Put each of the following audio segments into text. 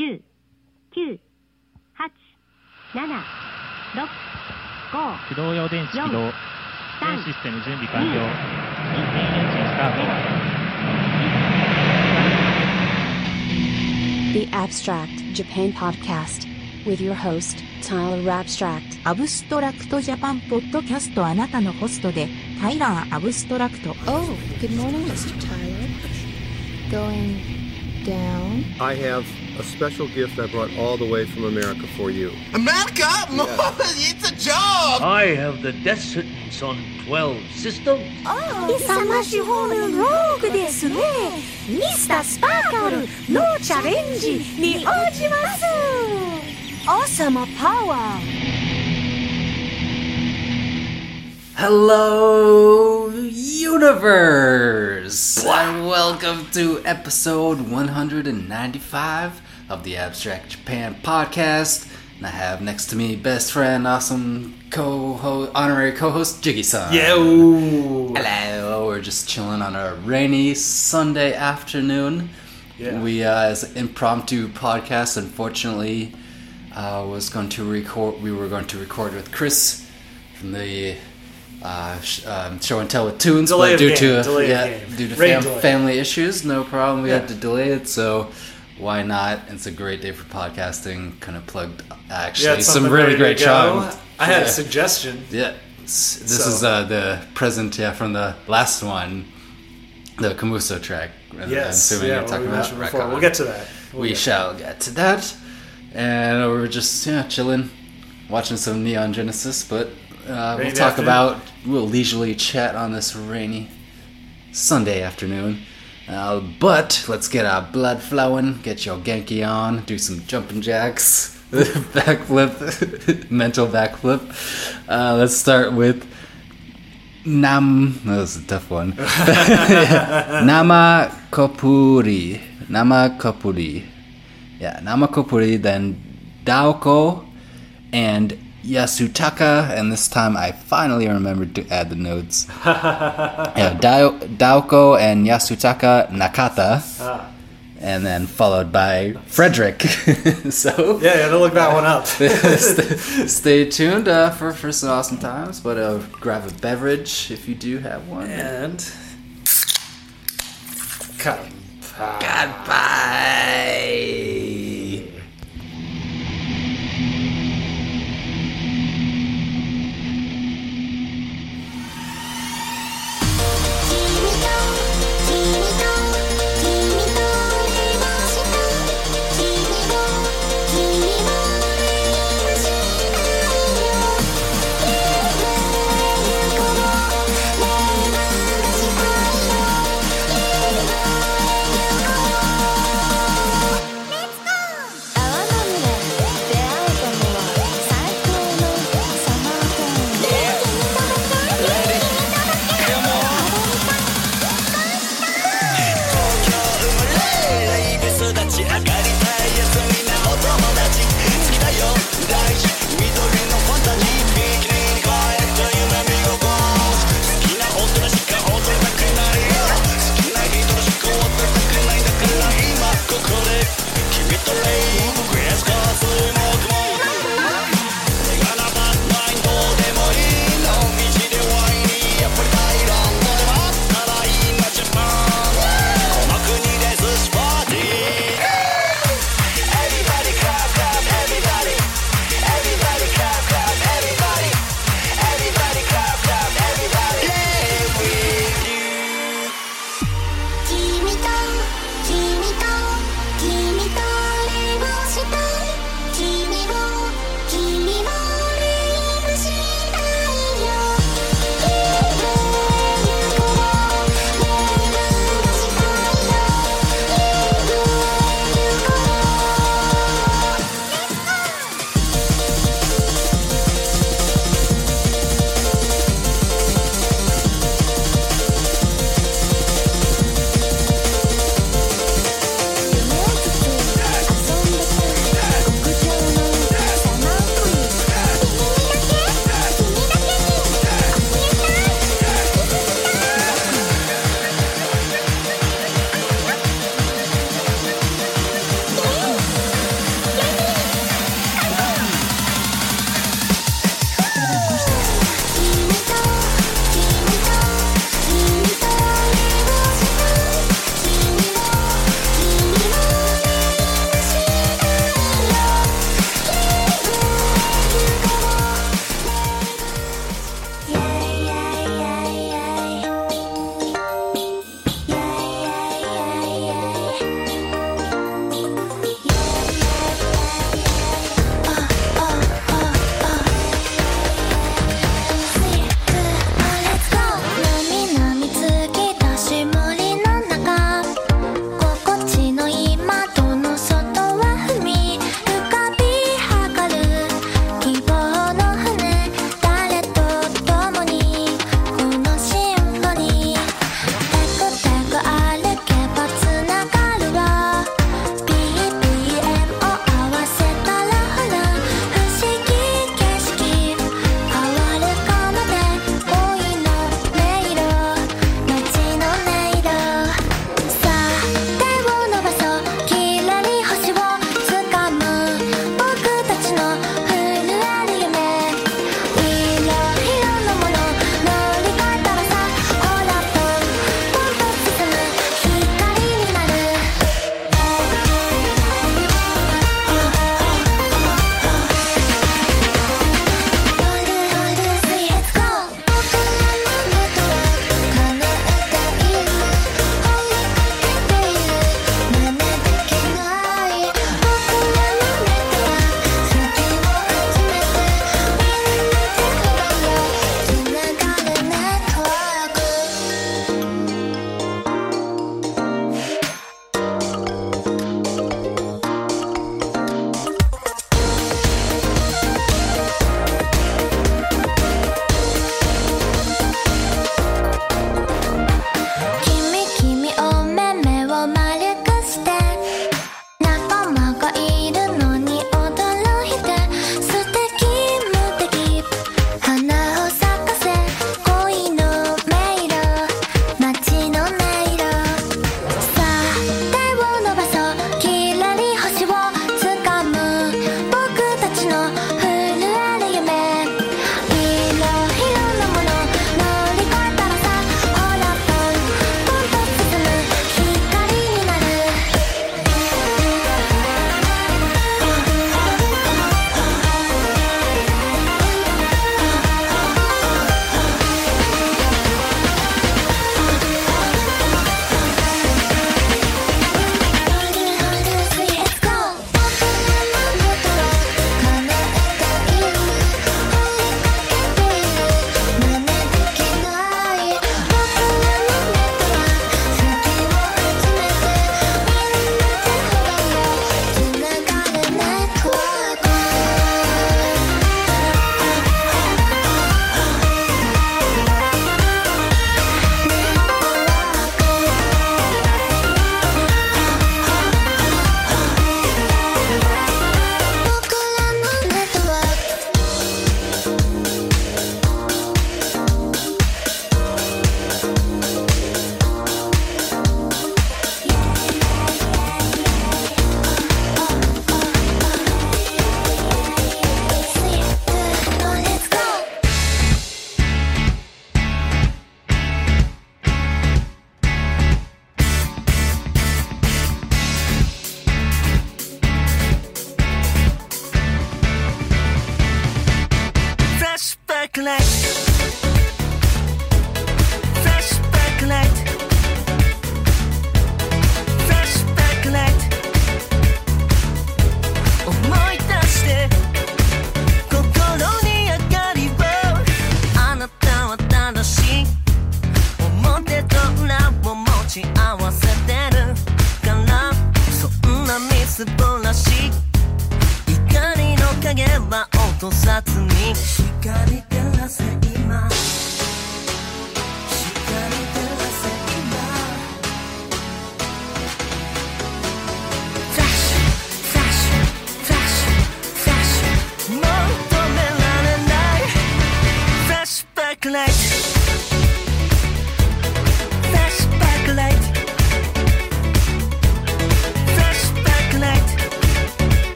10、9、8、7、6、5、駆動用電池起動全システム準備完了インテンエンジンスタート The Abstract Japan Podcast with your host, Tyler Abstract. アブストラクトジャパンポッドキャストあなたのホストでタイラー・アブストラクト Oh, good morning, Mr. Tyler. Going down? I have a special gift I brought all the way from America for you. America? it's a job! I have the death sentence on 12 systems. 勇ましほるローグですねミスタースパーカルノーチャレンジに応じます王様パワー Hello, universe! And welcome to episode 195 of the Abstract Japan podcast. And I have next to me best friend, awesome co-host, honorary co-host Jiggy-san. Yo! Hello, we're just chilling on a rainy Sunday afternoon. Yeah. We, uh, as an impromptu podcast, unfortunately, uh, was going to record. We were going to record with Chris from the uh, sh- um, show and tell with tunes, Delay but due game, to delay yeah, due to fam- family issues, no problem. We Yeah. had to delay it, so why not? It's a great day for podcasting. Kind of plugged actually had some really great songs. I had Yeah. a suggestion. Yeah, this So- is uh, the present yeah from the last one, the Kamuso track. Yes, yeah, talking we about. mentioned before. We'll get to that. We'll we get- shall get to that, and we're just yeah chilling, watching some Neon Genesis, but uh, we'll talk afternoon. about we'll leisurely chat on this rainy Sunday afternoon. Uh, but let's get our blood flowing, get your Genki on, do some jumping jacks, backflip, mental backflip. Uh, let's start with Nam. That was a tough one. Nama Kopuri. Nama Kopuri. Yeah, Nama Kopuri, then Daoko and Yasutaka, and this time I finally remembered to add the notes. yeah, Dao, Daoko and Yasutaka Nakata, Ah. and then followed by Frederick. so Yeah, yeah, to look that one up. stay, stay tuned uh, for, for some awesome times, but uh, grab a beverage if you do have one. and. Cut. Goodbye.「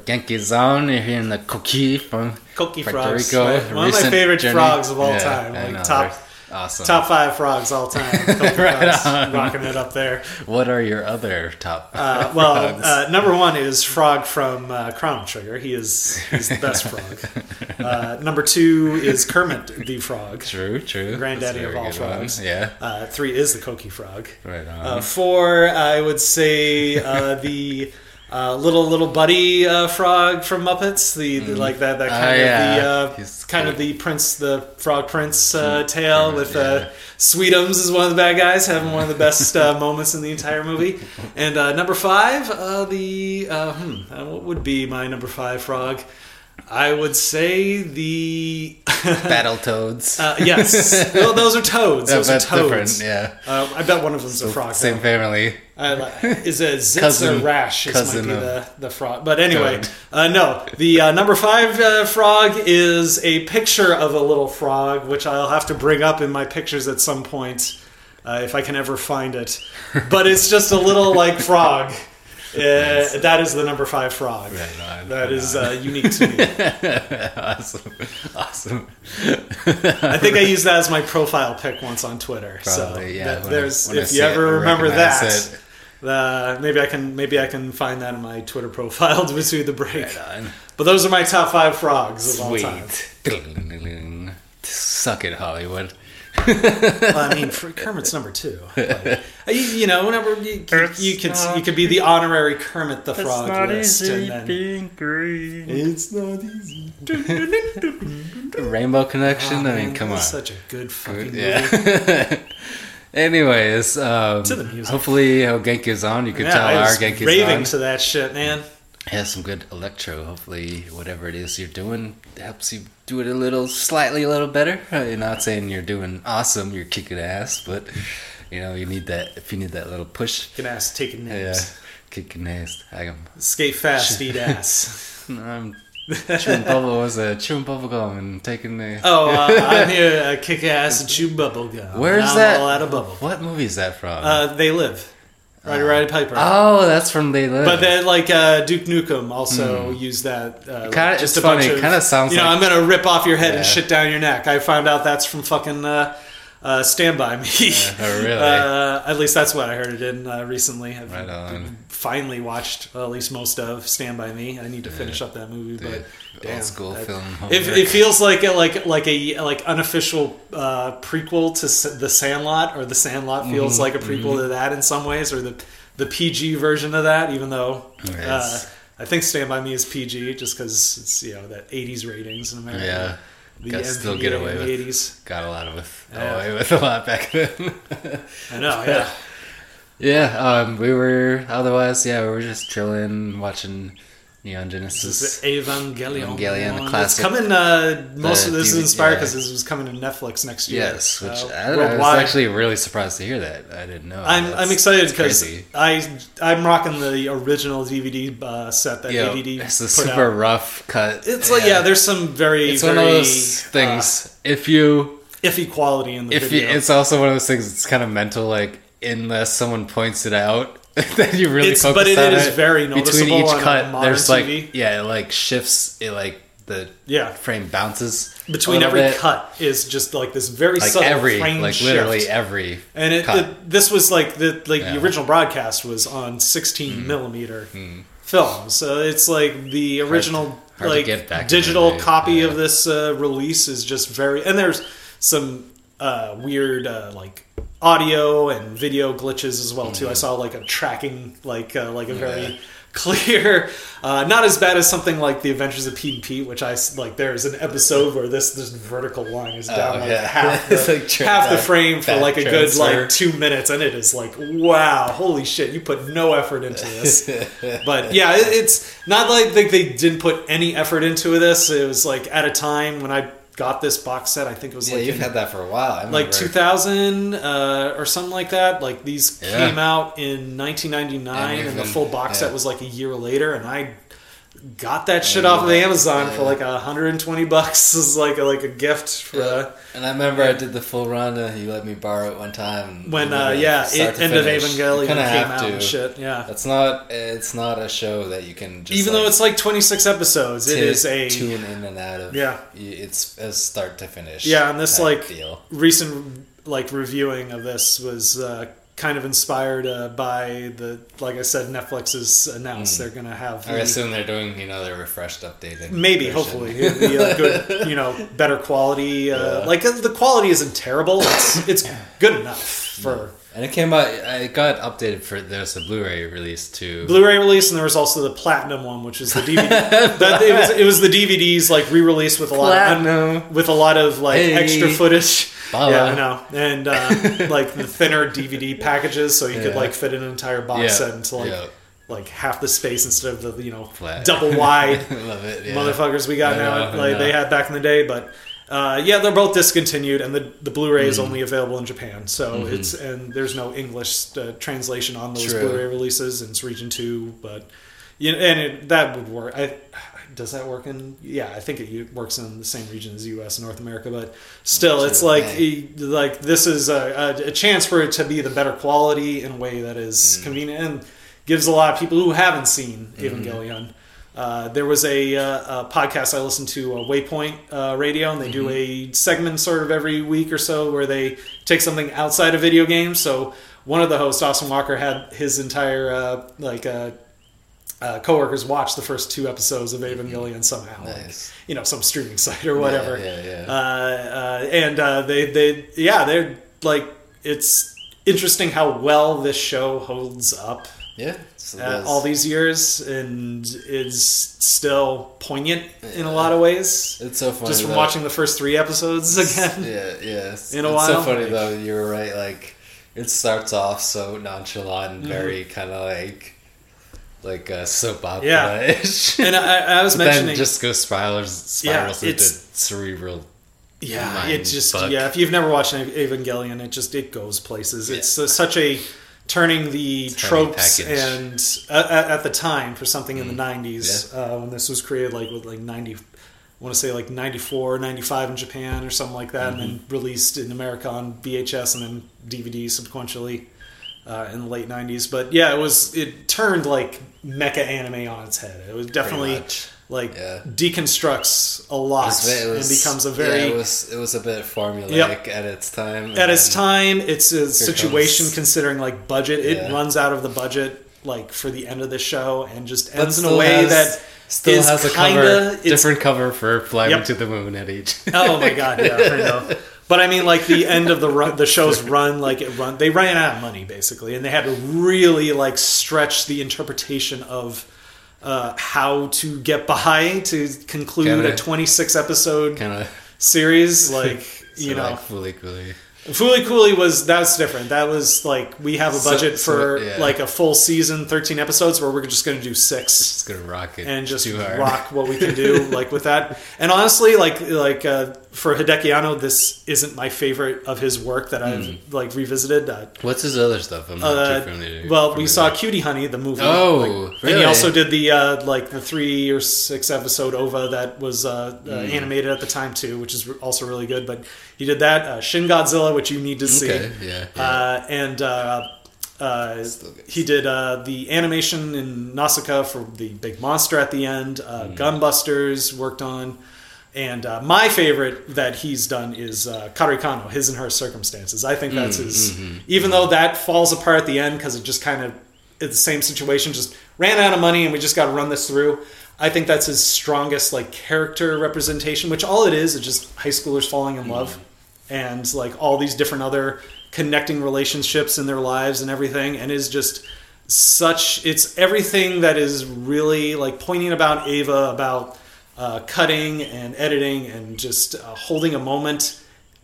Our Genki-zan, you're hearing the Koki from Koki Puerto frogs. Rico. My- one of my favorite journey. frogs of all Yeah, time. Like know, top, awesome. top five frogs all time. Right frogs, on. rocking it up there. What are your other top Uh, well, uh, number one is Frog from uh, Chrono Trigger. He is he's the best frog. Uh, number two is Kermit the Frog. True, true. Granddaddy of all good one. frogs. Yeah. Uh, three is the Koki Frog. Right on. Uh, four, I would say uh, the uh, little little buddy uh, frog from Muppets. The, the like that that Oh, kind yeah. of the uh, kind of the prince, the frog prince uh, tale with uh, Sweetums is one of the bad guys having one of the best uh, moments in the entire movie. And uh, number five, uh, the uh, hmm, uh, what would be my number five frog? I would say the Battletoads. Uh, yes, well, those are toads. Yeah, Those are toads. different, yeah. Uh, I bet one of them's a frog. Same though. family. I like- is it Zitz Cousin- or Rash? This might be of the, the frog. But anyway, uh, no. The uh, number five uh, frog is a picture of a little frog, which I'll have to bring up in my pictures at some point uh, if I can ever find it. But it's just a little like frog. Uh, that is the number five frog. That is uh, unique to me. awesome. Awesome. I think I used that as my profile pic once on Twitter. so yeah, that- there's I if you ever remember that, uh, maybe I can maybe I can find that in my Twitter profile between the break. on. But those are my top five frogs of all time. Suck it, Hollywood. well, I mean, for Kermit's number two. Like, you, you know, whenever you, you, you could you could be the honorary Kermit the Frog list, and then being green. it's not easy. The rainbow Connection. I mean, Man, come on. that's Such a good fucking movie. Yeah. Anyways, um, To the music. hopefully how Genki's on. You can Yeah, tell I our was Genki's raving on. to that shit, man. Has some good electro. Hopefully, whatever it is you're doing helps you do it a little, slightly a little better. Uh, You're not saying you're doing awesome. You're kicking ass, but you know you need that. If you need that little push, Fucking ass taking yeah, names. kicking ass. I am. Skate fast, eat ass. I'm chewing bubble was a chewing bubble gum and taking the. Oh, uh, I'm here, uh, kick ass and chew bubble gum. Where's that? All out of bubble. What movie is that from? Uh, they live. Roddy Roddy Piper. oh, that's from They Live. But then, like uh, Duke Nukem also used that. Uh, like, Kinda- just it's a bunch funny, of- kinda sounds You know, like- I'm gonna rip off your head Yeah. and shit down your neck. I found out that's from fucking uh, uh, Stand by Me. oh, really? Uh, at least that's what I heard it in uh, recently. I've Right on. finally watched at least most of Stand by Me. I need to finish up that movie, The but old school that- film. It, it feels like a, like like a like unofficial uh, prequel to S- the Sandlot, or the Sandlot feels Mm-hmm. like a prequel to that in some ways, or the the PG version of that. Even though uh, Yes. I think Stand by Me is PG, just because it's you know that '80s ratings in America. Yeah. The Got- still get away with- the '80s. Got a lot of it. Yeah. Away with a lot back then. I know, yeah. yeah, um, we were otherwise. Yeah, we were just chilling, watching Neon Genesis. This is Evangelion. Evangelion, the It's classic. coming. Uh, most The of this is DVD inspired yeah. because this was coming to Netflix next year. Yes, which uh, I, I was actually really surprised to hear that. I didn't know. I'm, I'm excited because. I I'm rocking the original DVD uh, set that Yo, ADD it's a super out. rough cut. It's like yeah, there's some very it's very one of those things. if you uh, iffy quality in the if you, it's also one of those things. It's kind of mental. Like unless someone points it out, that you really It's- but it is it. very Between each cut, there's like TV. yeah, it like shifts. It like the Yeah. frame bounces between every bit. cut is just like this very like subtle every frame like literally shift. every And it, cut. it- this was like the like Yeah. the original broadcast was on 16 Mm. millimeter film, so it's like the original hard to like get back digital copy yeah. of this uh, release is just very. And there's some uh, weird uh, like audio and video glitches as well too. I saw like a tracking like uh, like a very. Yeah. clear, uh, not as bad as something like the Adventures of Pete and Pete, which I like. There's an episode where this this vertical line is down Oh, like yeah. half the, like tra- half the frame for like a good transfer. like two minutes, and it is like wow, holy shit! You put no effort into this. but yeah, it, it's not like they, they didn't put any effort into this. It was like at a time when I got this box set, I think it was yeah, like you've in- had that for a while. I like 2000 uh, or something like that. Like these Yeah. came out in 1999, And and, the full box yeah. set was like a year later, and I got that shit off of Amazon for like 120 bucks as like a, like a gift for uh, And I remember I did the full run. Uh, you let me borrow it one time. when uh, yeah, it, End of. Evangelion came out to. and shit. Yeah, That's not. It's not a show that you can just. even like, though it's like 26 episodes, it tu- is a tune in and out of. Yeah. it's a start to finish. Yeah, and this like deal. recent like reviewing of this was uh, kind of inspired uh, by the like I said, Netflix has announced they're gonna have Hmm. I the- assume they're doing you know their refreshed, updated. maybe version. hopefully it'll be a good you know better quality. Uh, Like uh, the quality isn't terrible. It's it's good enough for And it came out. It got updated for there's a Blu-ray release too. Blu-ray release, and there was also the platinum one, which is the DVD. that, it, was, it was the DVDs like re-released with a lot of Platinum. with a lot of like Hey. extra footage. Bala. Yeah, I know, and uh, like the thinner DVD packages, so you could like fit an entire box Yeah. set into like Yeah. like half the space instead of the you know Flat. double wide Love it. Yeah. motherfuckers we got now, like they had back in the day. But uh, yeah, they're both discontinued, and the the Blu-ray is only available in Japan. So it's and there's no English uh, translation on those True. Blu-ray releases, and it's region two. But you know, and it, that would work. I, does that work in? Yeah, I think it works in the same region as the U.S. and North America. But still, it's like like this is a, a, chance for it to be the better quality in a way that is convenient and gives a lot of people who haven't seen Evangelion. Uh, there was a, uh, a podcast I listened to, uh, Waypoint uh, Radio, and they do a segment sort of every week or so where they take something outside of video games. So one of the hosts, Austin Walker, had his entire uh, like uh, coworkers watched the first two episodes of Evangelion somehow, like, you know, some streaming site or whatever. yeah, yeah. Uh, uh, and uh, they, they, yeah, they're like, it's interesting how well this show holds up Yeah. Uh, all these years and is still poignant in a lot of ways. It's so funny. Just from though. watching the first three episodes again. Yeah, yeah. It's, In a it's while, so funny like- though. You were right. Like it starts off so nonchalant Mm-hmm. and very kind of like like a soap opera Yeah. ish. And I, I was mentioning, then just goes spirals spirals Yeah, into it's- cerebral. yeah, it just fuck. yeah. If you've never watched Evangelion, it just it goes places. It's uh, such a turning the heavy tropes and uh, at, at the time for something in the Mm. 90s uh, when this was created like with like 90 I want to say like 94 95 in Japan or something like that and then Mm-hmm. released in America on VHS and then DVD subsequently uh, in the late 90s but yeah it was it turned like mecha anime on its head it was definitely like Yeah. deconstructs a lot It was- was- and becomes a very yeah, it was it was a bit formulaic at its time. at its time it's a situation comes- considering like budget it Yeah. runs out of the budget like for the end of the show and just ends in a way has- that still has a kinda cover, different cover for flying Yep. To the Moon" at each. oh my god yeah I know but I mean like the end of the run the show's run like it run they ran out of money basically and they had to really like stretch the interpretation of uh, how to get by to conclude Kinda- a 26 episode kind of series like you know like Fooly Cooly. Fooly Cooly was that's different. That was like we have a budget so, for yeah. like a full season, thirteen episodes, where we're just going to do six Just gonna rock it and just rock what we can do like with that. And honestly, like like uh, for Hideaki Anno, this isn't my favorite of his work that I've Hmm. like revisited. Uh, What's his other stuff? I'm not uh, too familiar. well, we saw Cutie Honey, the movie. Oh, like, And he also did the uh, like the three or six episode OVA that was uh, uh, Hmm. animated at the time too, which is also really good. But he did that uh, Shin Godzilla, which you need to see. Okay, yeah, yeah. Uh, and uh, uh, he did uh, the animation in Nausicaa for the big monster at the end. Uh, Hmm. Gunbusters worked on. And uh, my favorite that he's done is uh, KareKano, His and Her Circumstances. I think Mm, that's his. mm-hmm. Even though that falls apart at the end because it just kind of it's the same situation, just ran out of money and we just got to run this through. I think that's his strongest like character representation, which all it is is just high schoolers falling in love and like all these different other connecting relationships in their lives and everything, and is just such it's everything that is really like pointing about Eva about uh, cutting and editing and just uh, holding a moment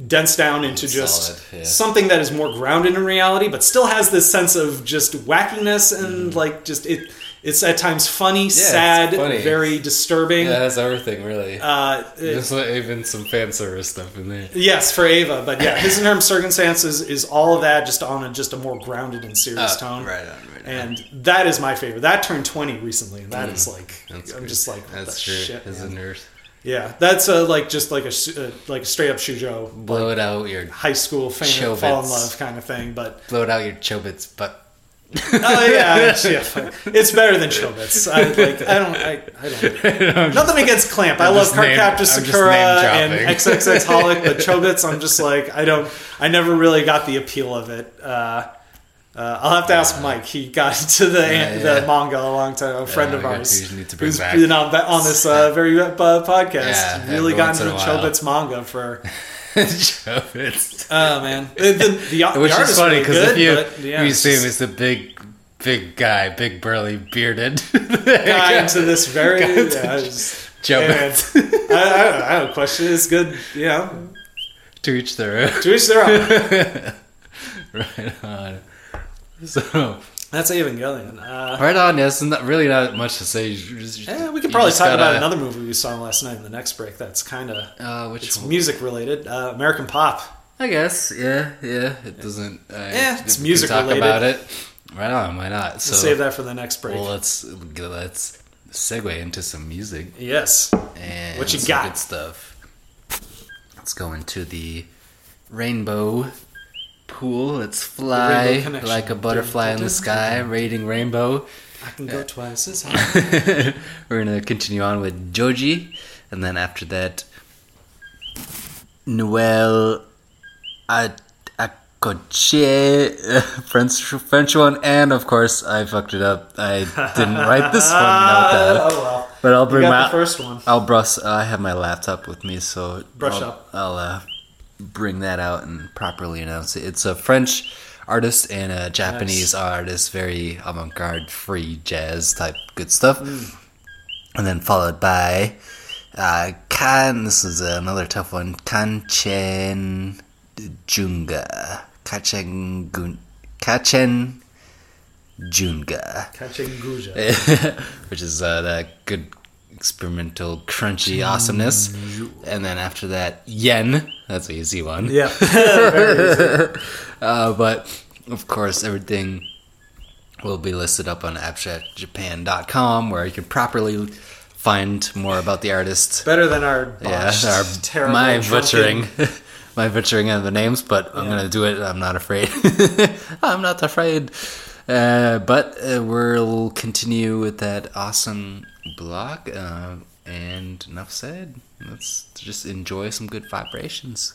dense down into just Solid, yeah. something that is more grounded in reality but still has this sense of just wackiness and Mm. like just it it's at times funny sad funny. very disturbing Yeah, that's everything really. uh, There's even some fan service stuff in there. Yes, for Eva, but yeah, his and her circumstances is all of that just on a just a more grounded and serious Oh, tone. right on, right on. And that is my favorite. That turned twenty recently, and that is like Mm. I'm great. just like that's true. shit. As man. a nurse, Yeah, that's a, like just like a uh, like straight up shoujo blow it out your high school fan Chobits. fall in love kind of thing. But blow it out your chobits, but oh yeah, it's, yeah, it's better than Chobits. I like I don't I, I don't. Nothing against Clamp. I I'm love just Cardcaptor Sakura and. XXX Holic, but Chobits, I'm just like I don't. I never really got the appeal of it. Uh, uh, I'll have to ask Mike. He got into the Yeah, the manga a long time. A friend Yeah, of ours we need to who's back- been on on this uh, very uh, podcast. Yeah, really got into in. Chobits manga for. chobits. Oh man, the, the, the, Which the is funny because good, if you yeah, you it's see him just- as the big, big guy, big burly, bearded guy into this very yeah, it's- Chobits. I, I, I don't question. It's good, you know. to each their own. To each their own. right on. So That's Evangelion. Uh, right on. Yes, not really not much to say. Just- eh, we could probably talk about gotta- another movie we saw last night in the next break. That's kind of Uh, which it's one? music related. Uh, American Pop. I guess. Yeah, yeah. It doesn't. Uh, Yeah, it's music talk related. about it. Right on. Why not? So We'll save that for the next break. Well, let's let's segue into some music yes. and What you some got? good stuff. Let's go into the rainbow pool. Let's fly like a butterfly in the sky, raiding rainbow. I can go twice as high. We're gonna continue on with Joji, and then after that, Noel Ad- Coche, uh, French French one, and of course I fucked it up. I didn't write this one notepad, Oh, well. but I'll bring my the first one. I'll brush. I have my laptop with me, so Brush I'll, up. I'll uh, bring that out and properly announce it. It's a French artist and a Japanese artist, very avant-garde, free jazz type, good stuff. Mm. And then followed by uh, Kan. This is another tough one. Kanchen Junga. Kachen Gun. Kachen Junga. Catching Guja. which is uh, that good experimental crunchy awesomeness. And then after that, Yen. That's an easy one. Yeah. Easy. uh, but of course, everything will be listed up on abstractjapan.com where you can properly find more about the artist. Better than our Yeah, our, terrible my drunken- butchering. my butchering of the names, but I'm Yeah. gonna do it. I'm not afraid. I'm not afraid. Uh, but uh, we'll continue with that awesome blog. Uh, and enough said. Let's just enjoy some good vibrations.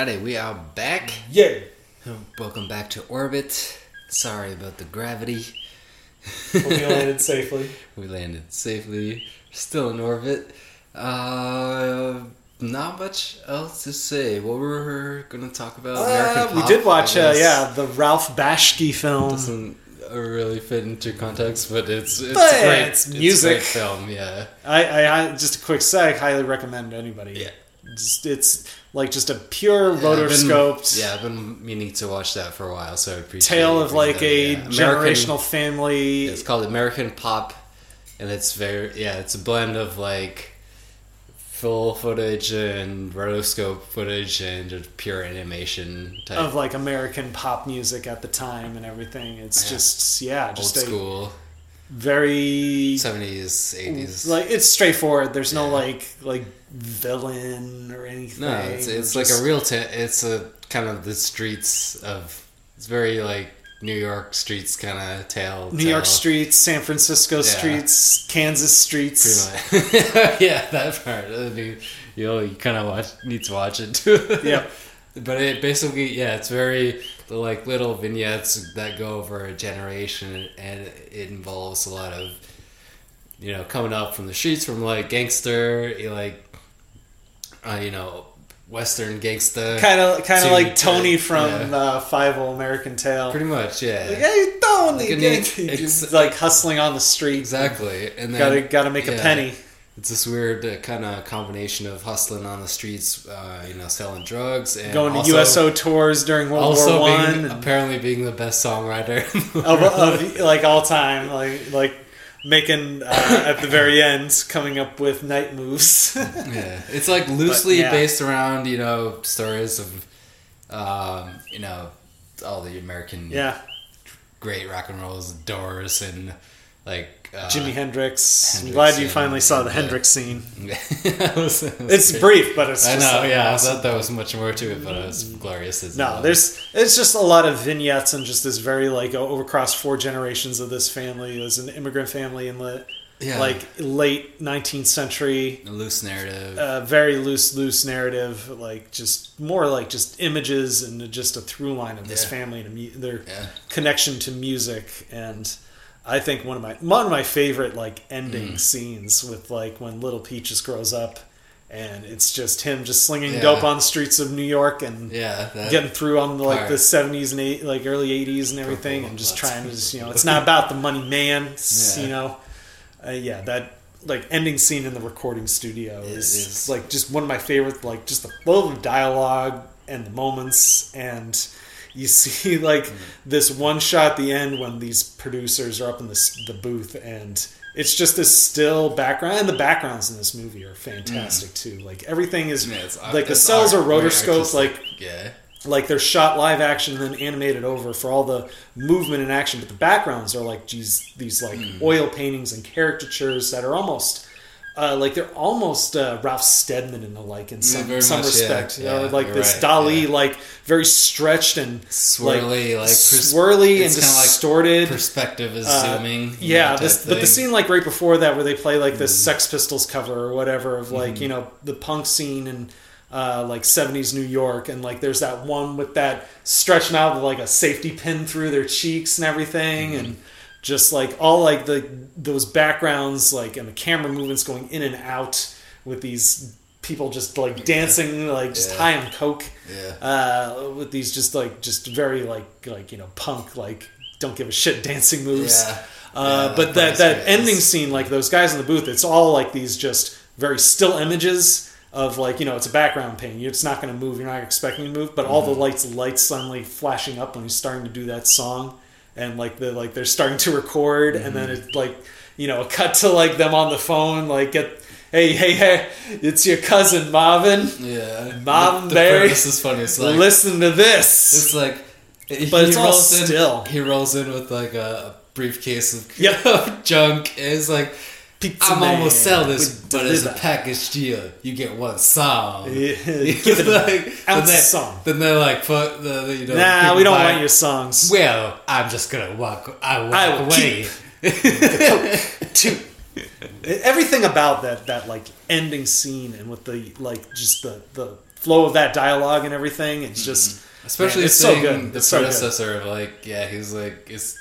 Alrighty, we are back. Yeah. Welcome back to orbit. Sorry about the gravity. You landed safely. we landed safely. Still in orbit. Uh, not much else to say. What we're gonna talk about? Uh, we did watch, uh, yeah, the Ralph Bakshi film. Doesn't really fit into context, but it's it's But great. it's a music. great film. Yeah. I, I, I just a quick sec. Highly recommend to anybody. Yeah. Just, it's like just a pure Yeah, I've been- rotoscoped Yeah, I've been meaning to watch that for a while, so I appreciate tale of like that a Yeah. American- generational family. It's called American Pop, and it's very yeah. It's a blend of like full footage and rotoscope footage and just pure animation type. of like American pop music at the time and everything. It's Yeah. just yeah, just old a school very seventies, eighties. like it's straightforward. There's no like like villain or anything. No, it's, it's like just- a real. ta it's a kind of the streets of. It's very like New York streets kind of tale. New York streets, San Francisco Yeah. streets, Kansas streets. Much. yeah, that part. Uh, You, you, know, you kind of watch need to watch it too. Yep. But it basically, yeah, it's very like little vignettes that go over a generation, and it involves a lot of you know coming up from the streets from like gangster, like uh, you know western gangsta, Kind of, kind of like Tony yeah, from uh, Five O American Tale. pretty much, yeah. Like, hey, Tony, Like, and just like hustling on the street. Exactly, and then gotta gotta make a penny. It's this weird uh, kind of combination of hustling on the streets, uh, you know, selling drugs, and Going to USO tours during World also War One, being, apparently being the best songwriter of, of like all time, like like making uh, at the very end coming up with night moves. yeah, it's like loosely But, yeah. based around you know stories of, um, you know, all the American Yeah. great rock and rolls, Doors, and like uh, Jimi Hendrix. I'm glad you finally saw the uh, Hendrix scene. That was- that was it's brief, but it's I know. like yeah, awesome. I thought there was much more to it, but it was glorious. As No, there's it's just a lot of vignettes and just this very like over across four generations of this family. It was an immigrant family in the Yeah. like late 19th century. a loose narrative. Uh, very loose, loose narrative. Like just more like just images and just a through line of this Yeah. family and mu- their Yeah. connection to music. And I think one of my one of my favorite like ending Mm. scenes with like when Little Peaches grows up. And it's just him just slinging Yeah. dope on the streets of New York and Yeah, getting through on the, like the seventies and eight, like early eighties and everything, and just trying to just you know, it's not about the money, man. Yeah. You know, uh, yeah, that like ending scene in the recording studio is, is. like just one of my favorite. Like just the flow of dialogue and the moments, and you see like Mm. this one shot at the end when these producers are up in the the booth and. It's just this still background, and the backgrounds in this movie are fantastic too. Like everything is Yeah, it's like the cells art, are rotoscoped, artistic. like yeah, like they're shot live action and then animated over for all the movement and action but the backgrounds are like these these like Hmm. oil paintings and caricatures that are almost uh, like they're almost uh, Ralph Steadman and the like in some, very some much, yeah. respect. You know, Yeah, like this right, Dali, yeah. like very stretched and swirly, like, pers- swirly and kinda like distorted. perspective is Uh, zooming. Yeah, know, this, but the scene like right before that where they play like this Mm. Sex Pistols cover or whatever of like Mhm. you know the punk scene and uh, like 70s New York, and like there's that one with that stretching out with like a safety pin through their cheeks and everything, and just like all like the those backgrounds, like and the camera movements going in and out with these people just like dancing, like just Yeah. high on coke, Yeah. uh, with these just like just very like like you know punk like don't give a shit dancing moves. Yeah. Uh, but that that ending scene, like those guys in the booth, it's all like these just very still images of like you know it's a background painting. It's not going to move. You're not expecting to move, but all Mm-hmm. the lights lights suddenly flashing up when he's starting to do that song, and like the like they're starting to record, and then Mm-hmm. it's like you know a cut to like them on the phone, like get. Hey, hey, hey! It's your cousin Marvin. Yeah, Marvin The- the Barry. premise is funny. It's like- listen to this. It's like, But it's all in, still. He rolls in with like a briefcase of Yep. junk. And it's like, Pizza I'm Man almost sell this, but as a package deal, you get one song. Yeah, give like, then they, song. Then they're like, fuck, the, the, you know, Nah, we don't buy- want your songs. Well, I'm just gonna walk. I walk I will away. Two. Everything about that that like ending scene and with the like just the the flow of that dialogue and everything, it's just mm-hmm. Especially man, it's so good. the It's so good. of like, yeah, he's like, it's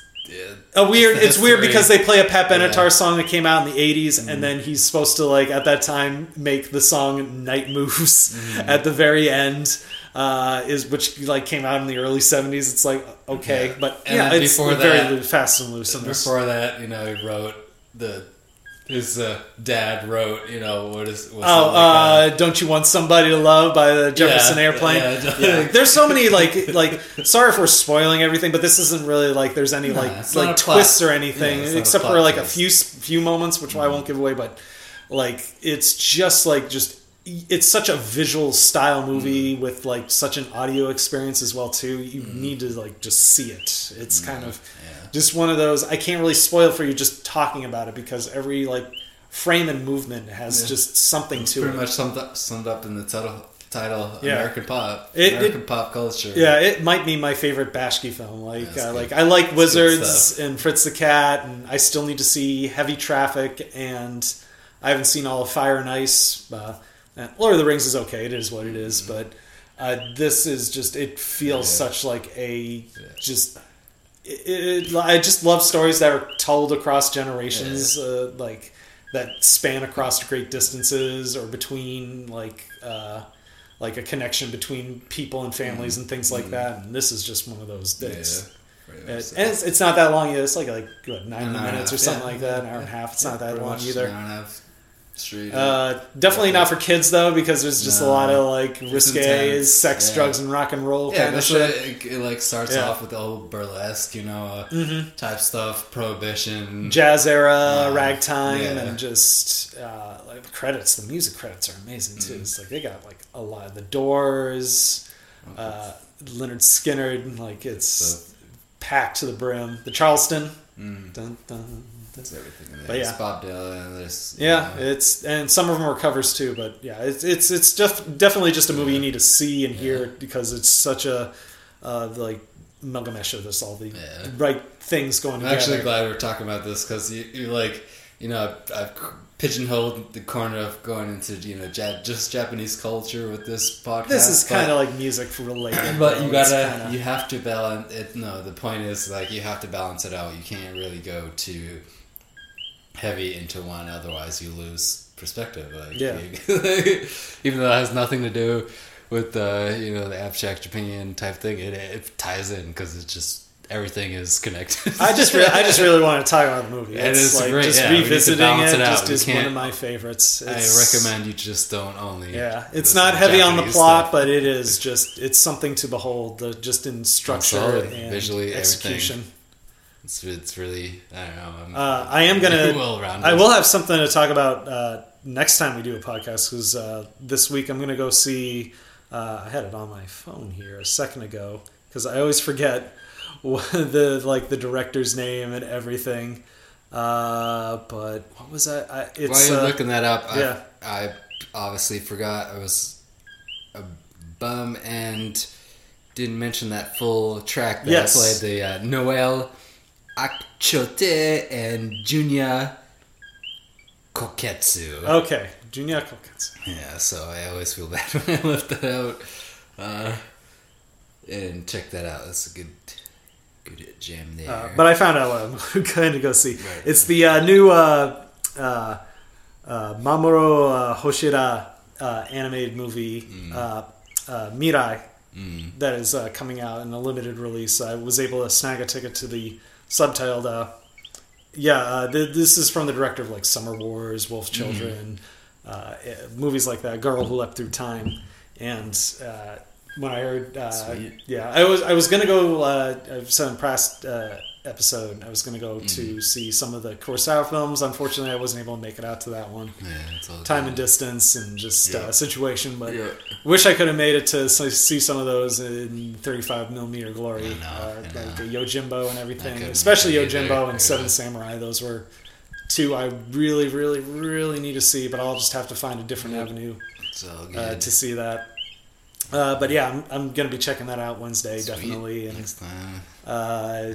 A weird. It's weird because they play a Pat Benatar Yeah. song that came out in the '80s, and then he's supposed to like at that time make the song "Night Moves" Mm-hmm. at the very end. Uh, is which like came out in the early '70s. It's like okay, Yeah. but And yeah, it's before very that- loo- fast and loose. this. Before that, you know, he wrote the his uh, dad wrote, you know, what is what's Oh, like, uh, don't you want somebody to love by the Jefferson Yeah, Airplane? yeah, Yeah. There's so many like like. Sorry if we're spoiling everything, but this isn't really like there's any No, like like twists or anything, yeah, it's not a except for like a few few moments, which I won't give away. But like it's just like just it's such a visual style movie Mm. with like such an audio experience as well too. You need to like just see it. Mm. It's kind of just one of those. I can't really spoil for you just talking about it because every like frame and movement has Yeah. just something to pretty it. much summed up, summed up in the title title Yeah. American pop, It- American it- pop culture. Yeah, it might be my favorite Bakshi film. Like, That's uh, like I like Wizards and Fritz the Cat, and I still need to see Heavy Traffic, and I haven't seen all of Fire and Ice. Uh, and Lord of the Rings is okay; it is what it is. Mm-hmm. But uh, this is just it feels such like a just. It, it, I just love stories that are told across generations, uh, like that span across great distances or between like uh, like a connection between people and families and things like that. And this is just one of those days. pretty And it's, it's not that long either. It's like like what, nine An hour and minutes or something yeah. like that. An hour and a half. It's not that long either. An hour and a half straight. Uh, definitely not for kids though, because there's just a lot of like risque sex, yeah. drugs, and rock and roll yeah, kind of shit. it, it like starts Yeah. off with the old burlesque, you know, uh, Mhm. type stuff, prohibition, jazz era, ragtime, yeah. and just uh, like the credits. The music credits are amazing too. Mm. It's like they got like a lot of the Doors, uh, Lynyrd Skynyrd. Like it's packed to the brim. The Charleston. Mm. Dun, dun, That's everything. in there. But There's yeah. Bob Dylan. There's Yeah, it's and some of them are covers too, but yeah, it's it's it's def- definitely just a movie you need to see and hear because it's such a uh, like amalgamation of this all the right things going I'm together. actually glad we're talking about this because you, you like, you know, I've, I've pigeonholed the corner of going into you know ja- just Japanese culture with this podcast. This is kind of like music related, but though. you gotta kinda- you have to balance it no the point is like you have to balance it out you can't really go too heavy into one otherwise you lose perspective like Yeah. you- even though it has nothing to do with the you know the abstract opinion type thing it, it ties in because it's just everything is connected I just re- I just really want to talk about the movie. It It's is like great, just yeah, we need to revisiting it, it just is one of my favorites. I recommend you just don't only Yeah, it's not heavy on the plot, stuff. but it is just it's something to behold. The, just in structure solid. and Visually, execution. everything. It's, it's really I don't know. I'm Uh, I am gonna. well. I will have something to talk about uh, next time we do a podcast because uh, this week I'm gonna go see. Uh, I had it on my phone here a second ago because I always forget the like the director's name and everything. Uh, but what was that? I, it's, While you're uh, looking that up, yeah. I, I obviously forgot I was a bum and didn't mention that full track that Yes. I played the uh, Noel Akchote and Junya Koketsu. Okay, Junya Koketsu. Yeah, so I always feel bad when I left that out. Uh, and check that out. That's a good, good jam there. Uh, but I found out what I'm going to go see. It's the uh, new uh, uh, uh, Mamoru uh, Hosoda uh, animated movie, Mm. uh, uh, Mirai, that is uh, coming out in a limited release. I was able to snag a ticket to the subtitled. Uh, yeah, uh, th- this is from the director of like Summer Wars, Wolf Children, uh, eh, movies like that. Girl Who Leapt Through Time, and uh, when I heard, uh, yeah, I was I was gonna go. Uh, I've in past uh, episode, I was gonna go to see some of the Kurosawa films. Unfortunately, I wasn't able to make it out to that one. Yeah, Time and distance and just Yeah. uh, situation, but Yeah. wish I could have made it to see some of those in 35 millimeter glory, uh, like the Yojimbo and everything, especially make it either. Yojimbo and Seven Samurai. Those were two I really, really, really need to see, but I'll just have to find a different avenue uh, to see that. Uh, but yeah, I'm, I'm gonna be checking that out Wednesday Sweet. definitely, and Next time. uh,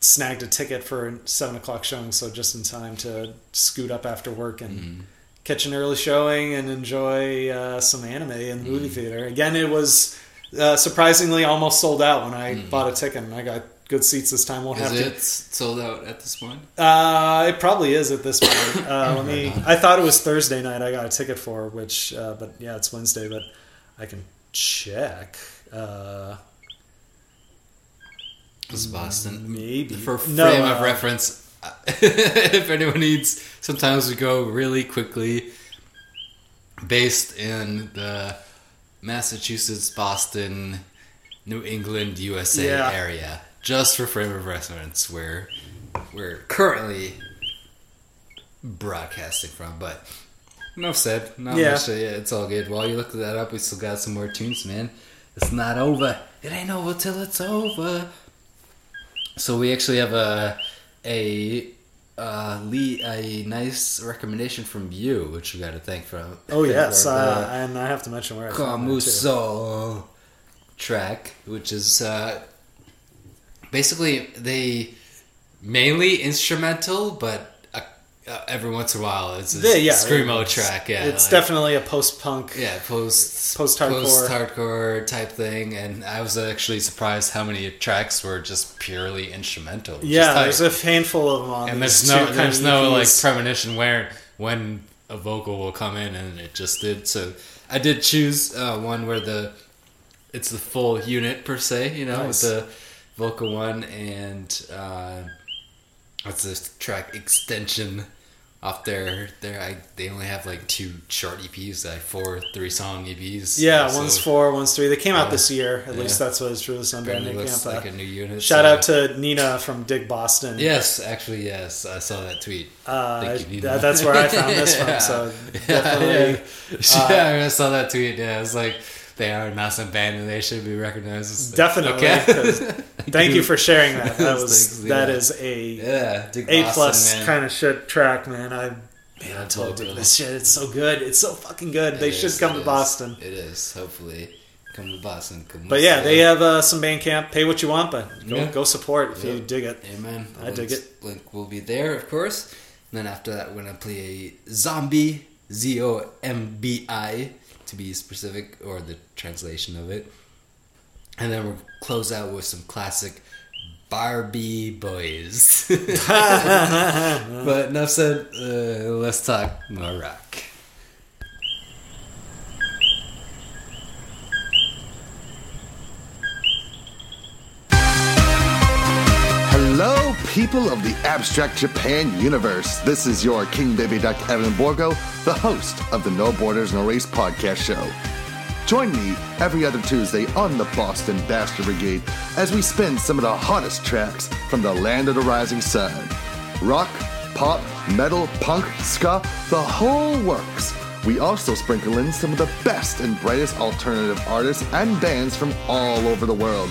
snagged a ticket for a seven o'clock showing, so just in time to scoot up after work and Mm-hmm. catch an early showing and enjoy uh, some anime in the Mm-hmm. movie theater. Again, it was uh, surprisingly almost sold out when I Mm-hmm. bought a ticket, and I got good seats this time. Won't Is have it to. sold out at this point? Uh, it probably is at this point. Uh, let me. I thought it was Thursday night. I got a ticket for, which, uh, but yeah, it's Wednesday. But I can check. Was Boston? Maybe. For No, frame of uh, reference, if anyone needs, sometimes we go really quickly based in the Massachusetts, Boston, New England, USA Yeah. area. Just for frame of reference, where we're currently broadcasting from. But enough said. Not Yeah. much. yeah, it's all good. While you look that up, we still got some more tunes, man. It's not over. It ain't over till it's over. So we actually have a a uh, Lee, a nice recommendation from you, which we got to thank for. oh thank yes, for uh, and I have to mention where I found that, too. Kamuso track, which is uh, basically they mainly instrumental, but uh, every once in a while it's a Yeah, yeah, screamo it's- track. Yeah, it's like- definitely a post-punk. yeah, post Post-hardcore. post-hardcore type thing, and I was actually surprised how many tracks were just purely instrumental. Yeah, there's a handful of them on. and there's no there's no like premonition where when a vocal will come in, and it just did. So I did choose uh, one where the it's the full unit per se, you know, Nice. with the vocal one and uh, what's this track extension off their their I, they only have like two short EPs, like four three song EPs. Yeah, So one's four, one's three. They came out this year. At Yeah. least that's what it's released on Apparently Bandcamp. looks Uh, like a new unit. Shout so- out to Nina from Dig Boston. Yes, actually, yes. I saw that tweet. Uh, Thank you, Nina. that- that's where I found this from, so definitely, Yeah, uh, yeah, I saw that tweet. Yeah, it's like they are a awesome band and they should be recognized. Definitely. Okay. Thank you for sharing that. That was that is a Yeah, dig a plus kind of shit track, man. I man, I told totally. you this shit. It's so good. It's so fucking good. It they is, should come to is. Boston. It is. Hopefully, come to Boston. Come But yeah, they have uh, some Bandcamp. Pay what you want, but go, Yeah. go support if you dig it. Amen. I dig Links- Link will be there, of course. And then after that, we're gonna play a zombie, Z O M B I, to be specific, or the translation of it. And then we'll close out with some classic Barbee Boys. but enough said. Uh, let's talk more rock. People of the Abstract Japan universe. This is your King Baby Duck Evan Borgo, the host of the No Borders No Race podcast show. Join me every other Tuesday on the Boston Bastard Brigade as we spin some of the hottest tracks from the land of the rising sun. Rock, pop, metal, punk, ska, the whole works. We also sprinkle in some of the best and brightest alternative artists and bands from all over the world,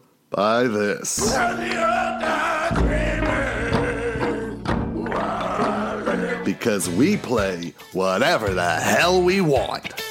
by this. Because we play whatever the hell we want.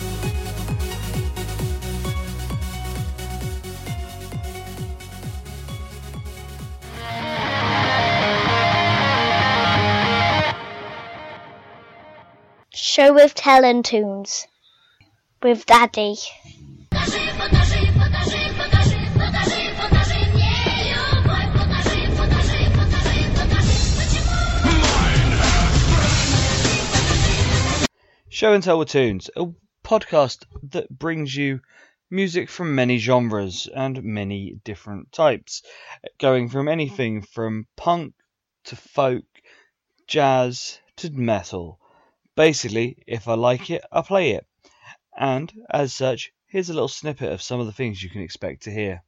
Show with Talent Tunes with Daddy. Show and Tell with Tunes, a podcast that brings you music from many genres and many different types, going from anything from punk to folk, jazz to metal. Basically, if I like it, I play it. And, as such, here's a little snippet of some of the things you can expect to hear.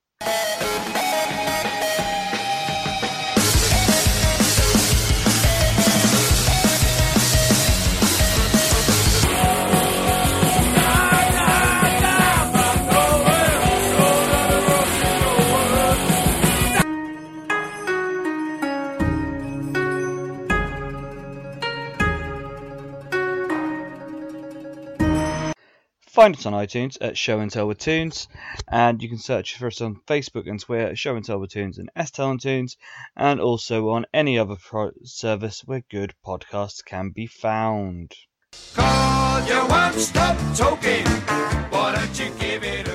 Find us on iTunes at Show and Tell with Tunes, and you can search for us on Facebook and Twitter at Show and Tell with Tunes and S Tell and Tunes, and also on any other pro- service where good podcasts can be found. Why don't you give it a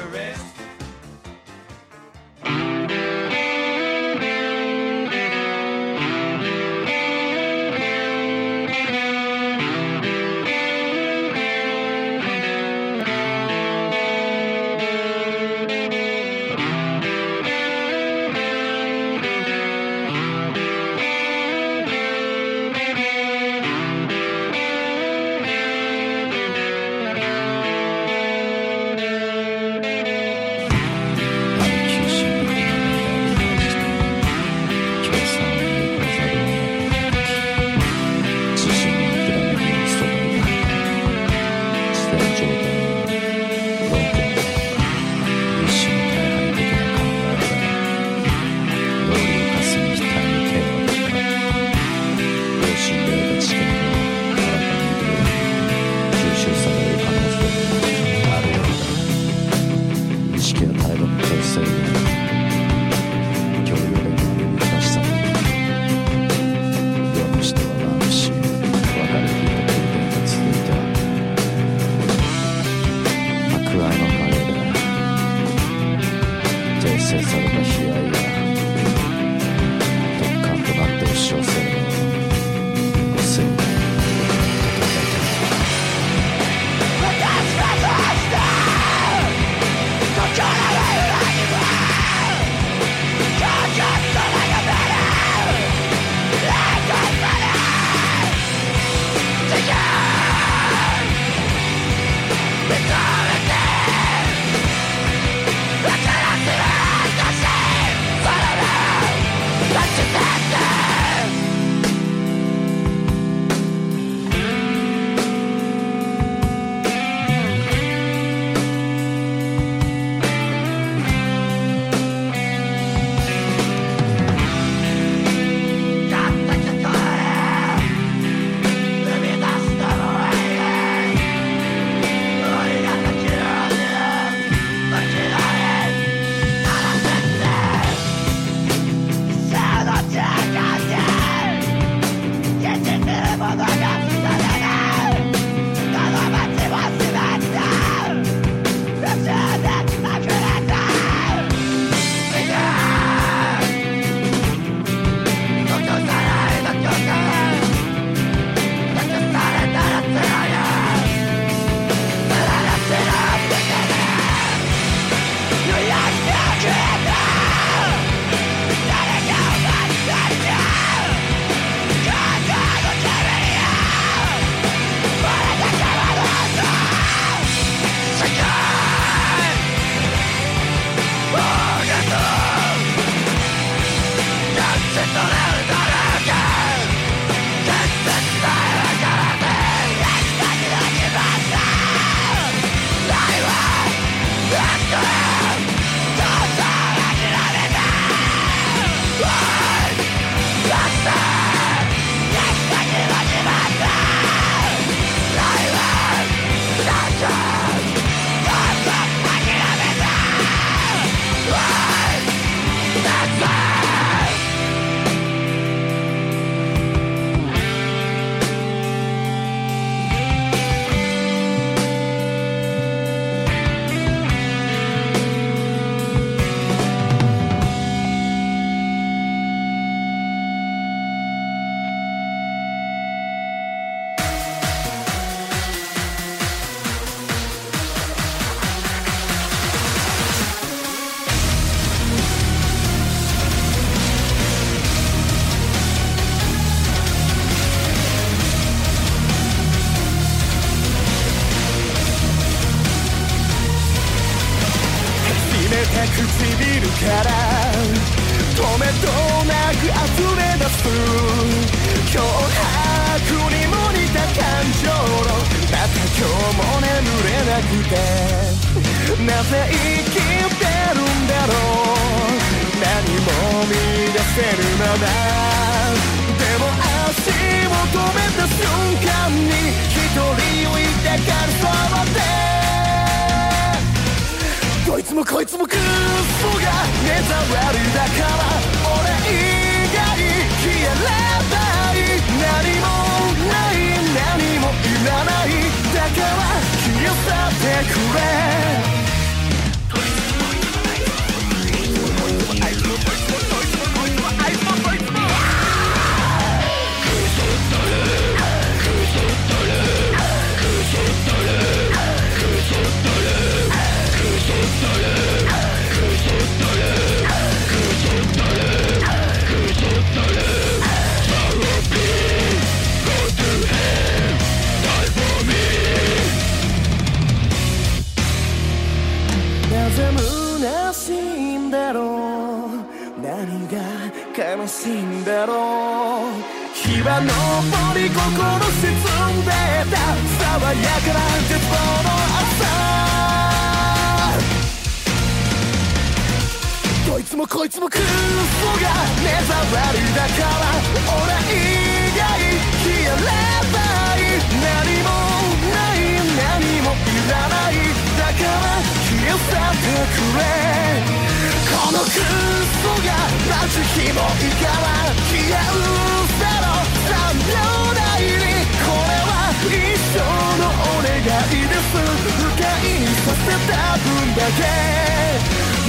た分だけ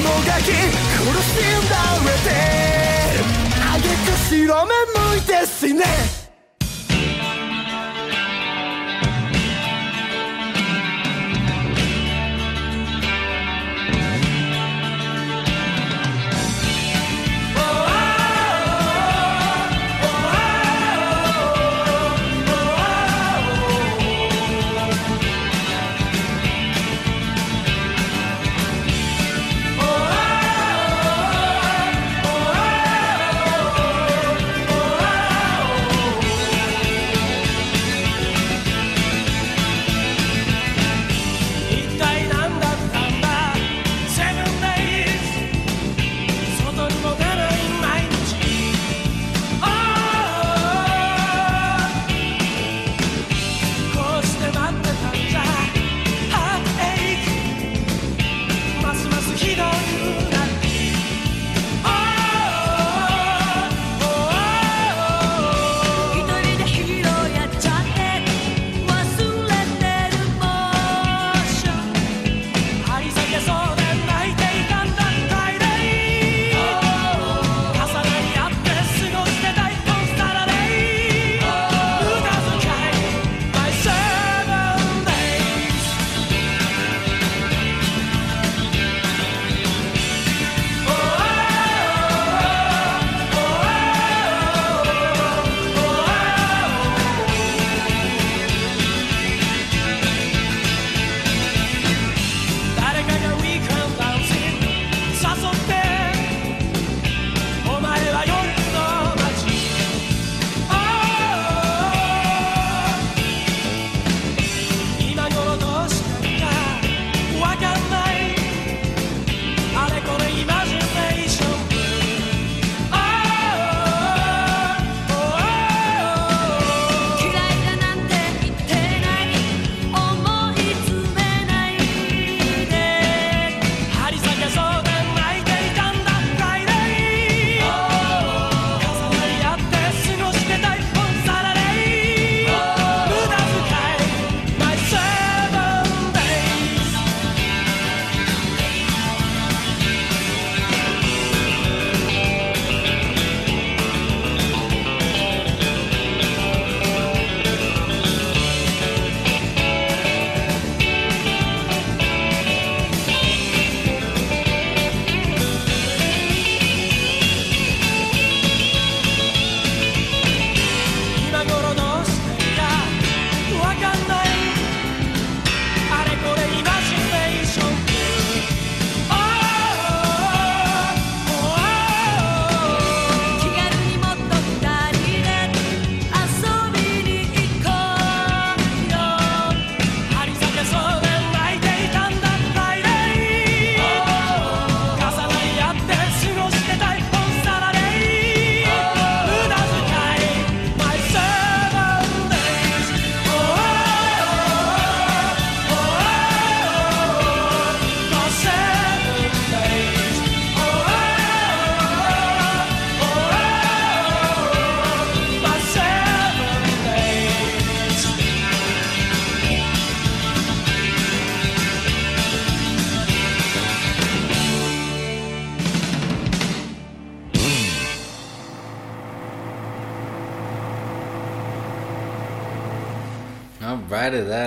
もがき苦しんだ上で。あげく白目向いて死ね。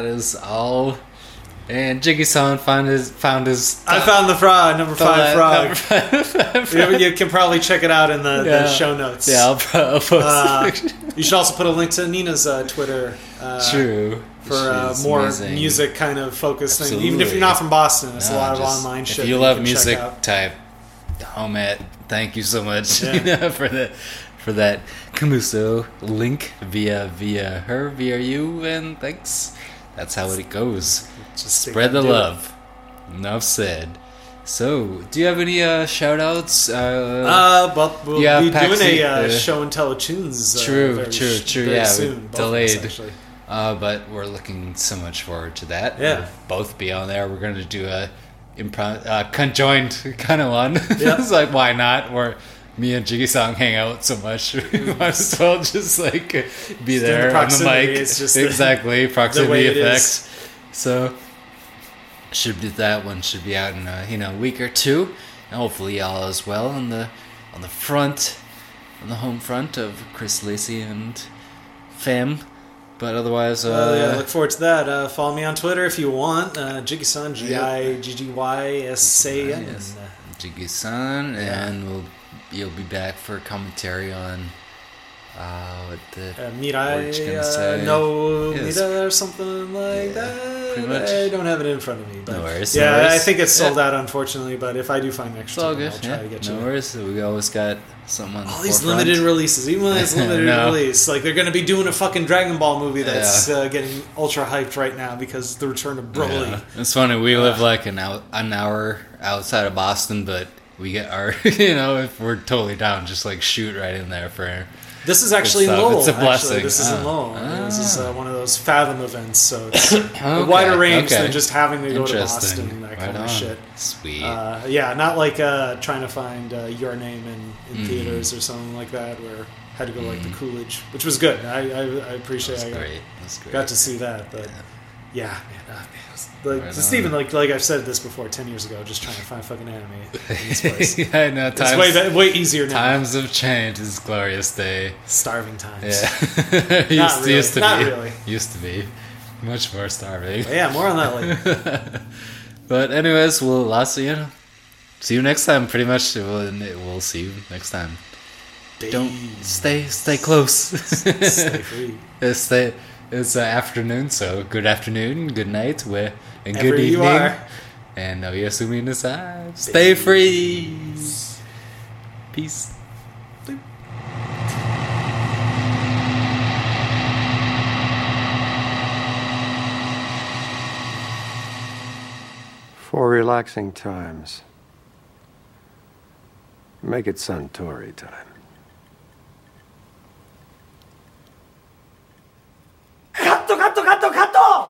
That is all. And Jiggy-san found his found his. I found the frog, number five frog. number you, you can probably check it out in the, Yeah. the show notes. Yeah, I'll I'll post Uh, you should also put a link to Nina's uh, Twitter. Uh, True. For uh, more amazing. music kind of focused thing. Even if you're not from Boston, it's a No, lot of online shit. If you love check music, type home at. Thank you so much Yeah. for that for that Camuso link via via her via you and thanks. That's how it goes. Just spread the do it. love. Enough said. So, do you have any uh, shout outs? Uh, Uh, but we'll yeah, be Paxi, doing a uh, uh, show and tell tunes. Uh, True, very true, true. yeah, soon. us, delayed. Uh, but we're looking so much forward to that. Yeah. We'll both be on there. We're going to do a improv, uh, conjoined kind of one. Yeah. it's like why not? Or me and Jiggy San hang out so much, we might as well just like be Just there the on the mic. it's just the- exactly the proximity is. effects. So should be that one should be out in uh, you know a week or two, and hopefully all is well on the on the front, on the home front of Chris Lacey and fam. But otherwise, uh, Well, yeah, look forward to that. Uh, follow me on Twitter if you want. Uh, Jiggy-san, G I G G Y S A N. Jiggy San, and we'll you'll be back for commentary on uh, what the Uh, Mirai, you gonna uh, no Yes. Mira or something like that. pretty much. I don't have it in front of me. But No worries, no Yeah, I think it's sold Yeah. out, unfortunately. But if I do find extra. I'll try Yeah, to get no you. worries. We always got someone. All these limited releases, even when it's limited No. release, like they're going to be doing a fucking Dragon Ball movie that's uh, getting ultra hyped right now because the return of Broly. Yeah. It's funny. We live like an out, an hour outside of Boston, but we get our you know if we're totally down, just like shoot right in there for. This is actually in. Lowell. It's a actually. blessing. This is in Ah. Lowell. This is uh, one of those Fathom events, so it's a wider range okay. than just having to go to Boston and that Right kind on. of shit. Sweet. Uh, yeah, not like uh, trying to find uh, your name in, in Mhm. theaters or something like that, where I had to go like the Coolidge, which was good. I, I, I appreciate. That's I got, great. That's great. Got to see that, but yeah, man. Uh, man like Right Stephen, on. like like I've said this before, ten years ago, just trying to find fucking anime in this place. yeah, I know. It's Times, way way easier now. Times have changed. It's a glorious day. Starving times. Yeah. Not used, really. used to Not be. really. Used to be. Much more starving. But Yeah, more on that later. but anyways, we'll see you. See you next time. Pretty much, we'll, we'll see you next time. Don't stay stay close. Stay free. Stay. It's uh, afternoon, so good afternoon, good night, where and good Wherever you evening. are. And no yasumi nasai. Stay free. Peace. For relaxing times, make it Suntory time.